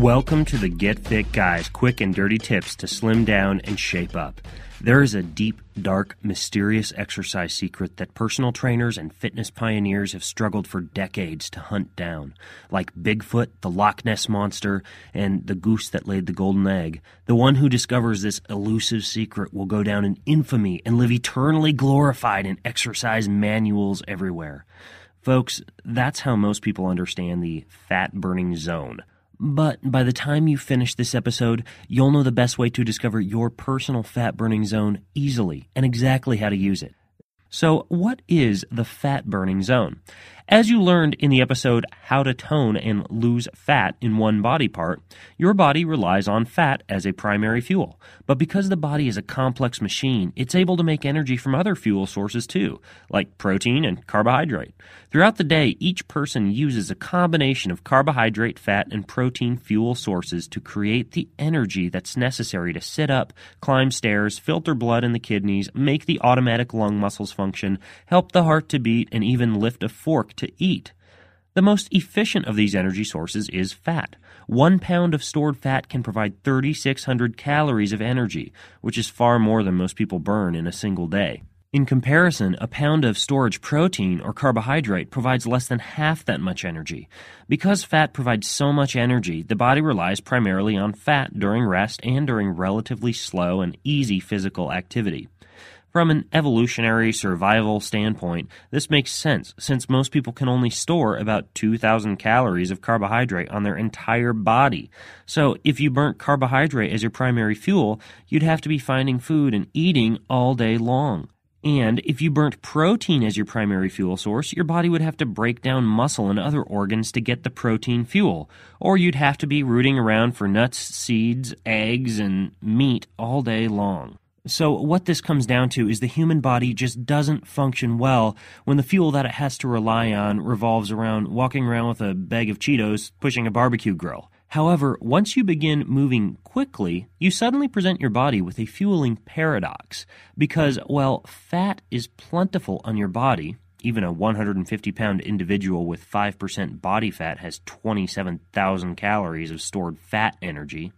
Welcome to the Get Fit Guys quick and dirty tips to slim down and shape up. There is a deep, dark, mysterious exercise secret that personal trainers and fitness pioneers have struggled for decades to hunt down. Like Bigfoot, the Loch Ness Monster, and the goose that laid the golden egg, the one who discovers this elusive secret will go down in infamy and live eternally glorified in exercise manuals everywhere. Folks, that's how most people understand the fat burning zone. But by the time you finish this episode, you'll know the best way to discover your personal fat burning zone easily and exactly how to use it. So, what is the fat burning zone? As you learned in the episode How to Tone and Lose Fat in One Body Part, your body relies on fat as a primary fuel. But because the body is a complex machine, it's able to make energy from other fuel sources too, like protein and carbohydrate. Throughout the day, each person uses a combination of carbohydrate, fat, and protein fuel sources to create the energy that's necessary to sit up, climb stairs, filter blood in the kidneys, make the automatic lung muscles function, help the heart to beat, and even lift a fork to eat. The most efficient of these energy sources is fat. One pound of stored fat can provide 3,600 calories of energy, which is far more than most people burn in a single day. In comparison, a pound of storage protein or carbohydrate provides less than half that much energy. Because fat provides so much energy, the body relies primarily on fat during rest and during relatively slow and easy physical activity. From an evolutionary survival standpoint, this makes sense since most people can only store about 2,000 calories of carbohydrate on their entire body. So, if you burnt carbohydrate as your primary fuel, you'd have to be finding food and eating all day long. And if you burnt protein as your primary fuel source, your body would have to break down muscle and other organs to get the protein fuel. Or you'd have to be rooting around for nuts, seeds, eggs, and meat all day long. So, what this comes down to is the human body just doesn't function well when the fuel that it has to rely on revolves around walking around with a bag of Cheetos pushing a barbecue grill. However, once you begin moving quickly, you suddenly present your body with a fueling paradox. Because, while fat is plentiful on your body, even a 150 pound individual with 5% body fat has 27,000 calories of stored fat energy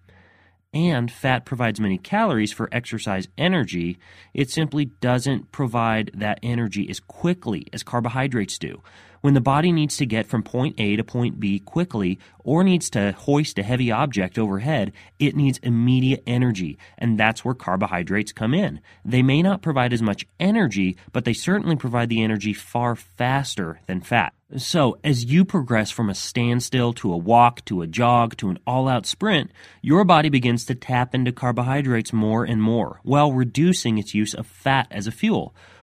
and fat provides many calories for exercise energy, it simply doesn't provide that energy as quickly as carbohydrates do. When the body needs to get from point A to point B quickly or needs to hoist a heavy object overhead, it needs immediate energy, and that's where carbohydrates come in. They may not provide as much energy, but they certainly provide the energy far faster than fat. So, as you progress from a standstill to a walk to a jog to an all out sprint, your body begins to tap into carbohydrates more and more while reducing its use of fat as a fuel.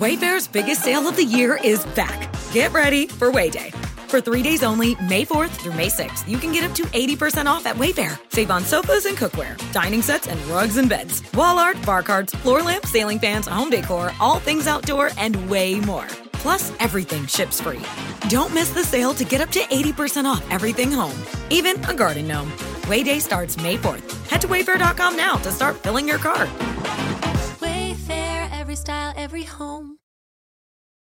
Wayfair's biggest sale of the year is back. Get ready for Wayday. For three days only, May 4th through May 6th, you can get up to 80% off at Wayfair. Save on sofas and cookware, dining sets and rugs and beds, wall art, bar cards, floor lamps, ceiling fans, home decor, all things outdoor, and way more. Plus, everything ships free. Don't miss the sale to get up to 80% off everything home, even a garden gnome. Wayday starts May 4th. Head to wayfair.com now to start filling your cart. Wayfair, every style, every home.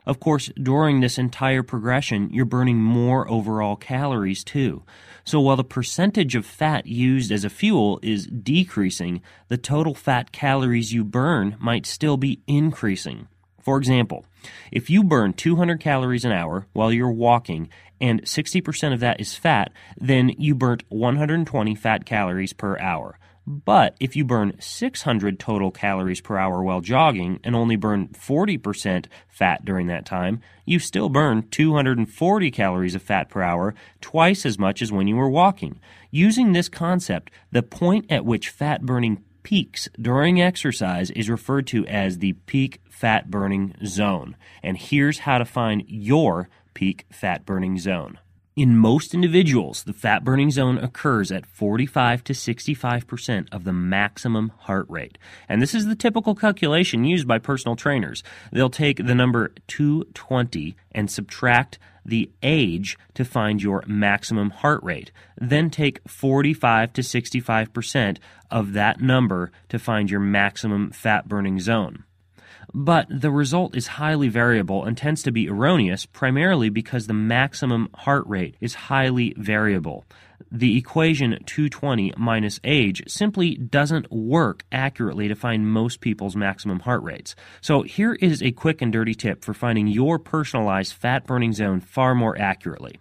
Of course, during this entire progression, you're burning more overall calories too. So while the percentage of fat used as a fuel is decreasing, the total fat calories you burn might still be increasing. For example, if you burn 200 calories an hour while you're walking and 60% of that is fat, then you burnt 120 fat calories per hour. But if you burn 600 total calories per hour while jogging and only burn 40% fat during that time, you still burn 240 calories of fat per hour, twice as much as when you were walking. Using this concept, the point at which fat burning peaks during exercise is referred to as the peak fat burning zone. And here's how to find your peak fat burning zone. In most individuals, the fat burning zone occurs at 45 to 65% of the maximum heart rate. And this is the typical calculation used by personal trainers. They'll take the number 220 and subtract the age to find your maximum heart rate. Then take 45 to 65% of that number to find your maximum fat burning zone. But the result is highly variable and tends to be erroneous primarily because the maximum heart rate is highly variable. The equation 220 minus age simply doesn't work accurately to find most people's maximum heart rates. So here is a quick and dirty tip for finding your personalized fat burning zone far more accurately.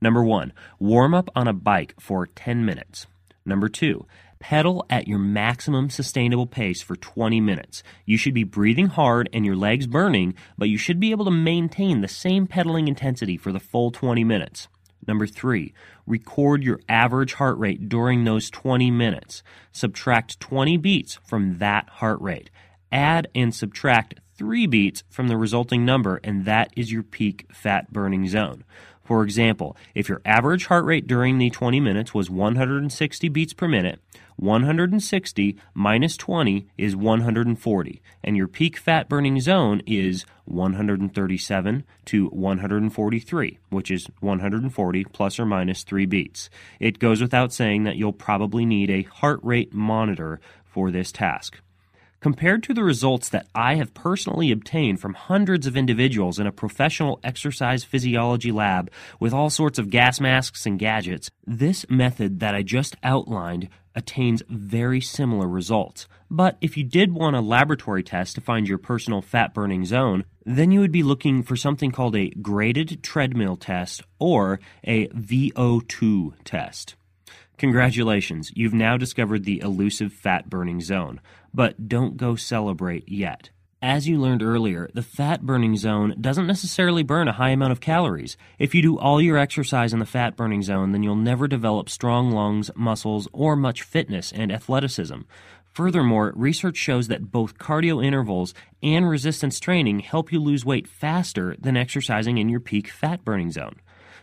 Number one, warm up on a bike for 10 minutes. Number two, pedal at your maximum sustainable pace for 20 minutes. You should be breathing hard and your legs burning, but you should be able to maintain the same pedaling intensity for the full 20 minutes. Number three, record your average heart rate during those 20 minutes. Subtract 20 beats from that heart rate. Add and subtract three beats from the resulting number, and that is your peak fat burning zone. For example, if your average heart rate during the 20 minutes was 160 beats per minute, 160 minus 20 is 140, and your peak fat burning zone is 137 to 143, which is 140 plus or minus 3 beats. It goes without saying that you'll probably need a heart rate monitor for this task. Compared to the results that I have personally obtained from hundreds of individuals in a professional exercise physiology lab with all sorts of gas masks and gadgets, this method that I just outlined attains very similar results. But if you did want a laboratory test to find your personal fat burning zone, then you would be looking for something called a graded treadmill test or a VO2 test. Congratulations, you've now discovered the elusive fat burning zone, but don't go celebrate yet. As you learned earlier, the fat burning zone doesn't necessarily burn a high amount of calories. If you do all your exercise in the fat burning zone, then you'll never develop strong lungs, muscles, or much fitness and athleticism. Furthermore, research shows that both cardio intervals and resistance training help you lose weight faster than exercising in your peak fat burning zone.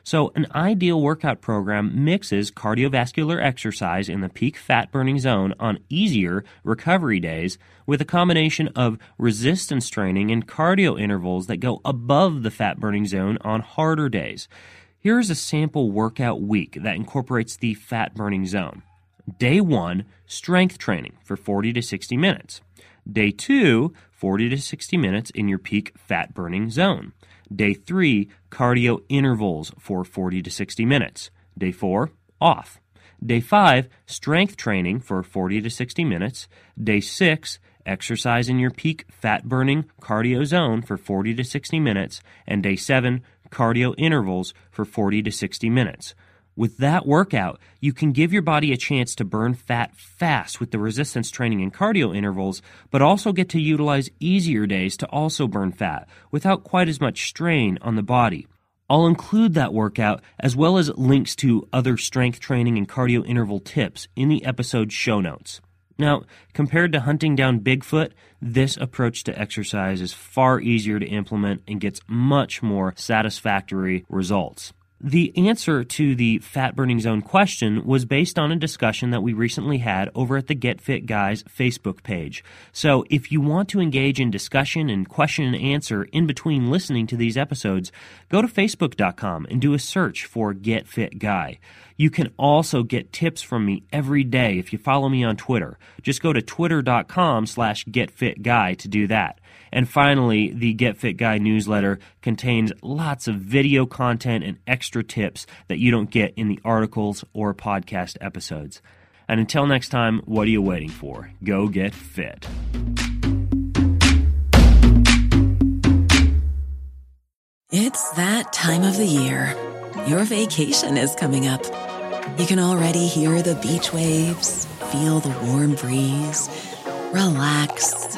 So, an ideal workout program mixes cardiovascular exercise in the peak fat burning zone on easier recovery days with a combination of resistance training and cardio intervals that go above the fat burning zone on harder days. Here is a sample workout week that incorporates the fat burning zone. Day 1, strength training for 40 to 60 minutes. Day 2, 40 to 60 minutes in your peak fat burning zone. Day 3, cardio intervals for 40 to 60 minutes. Day 4, off. Day 5, strength training for 40 to 60 minutes. Day 6, exercise in your peak fat burning cardio zone for 40 to 60 minutes, and day 7, cardio intervals for 40 to 60 minutes. With that workout, you can give your body a chance to burn fat fast with the resistance training and cardio intervals, but also get to utilize easier days to also burn fat without quite as much strain on the body. I'll include that workout as well as links to other strength training and cardio interval tips in the episode show notes. Now, compared to hunting down Bigfoot, this approach to exercise is far easier to implement and gets much more satisfactory results. The answer to the fat burning zone question was based on a discussion that we recently had over at the Get Fit Guys Facebook page. So if you want to engage in discussion and question and answer in between listening to these episodes, go to facebook.com and do a search for Get Fit Guy. You can also get tips from me every day if you follow me on Twitter. Just go to twitter.com slash getfitguy to do that. And finally, the Get Fit Guy newsletter contains lots of video content and extra tips that you don't get in the articles or podcast episodes. And until next time, what are you waiting for? Go get fit. It's that time of the year. Your vacation is coming up. You can already hear the beach waves, feel the warm breeze, relax,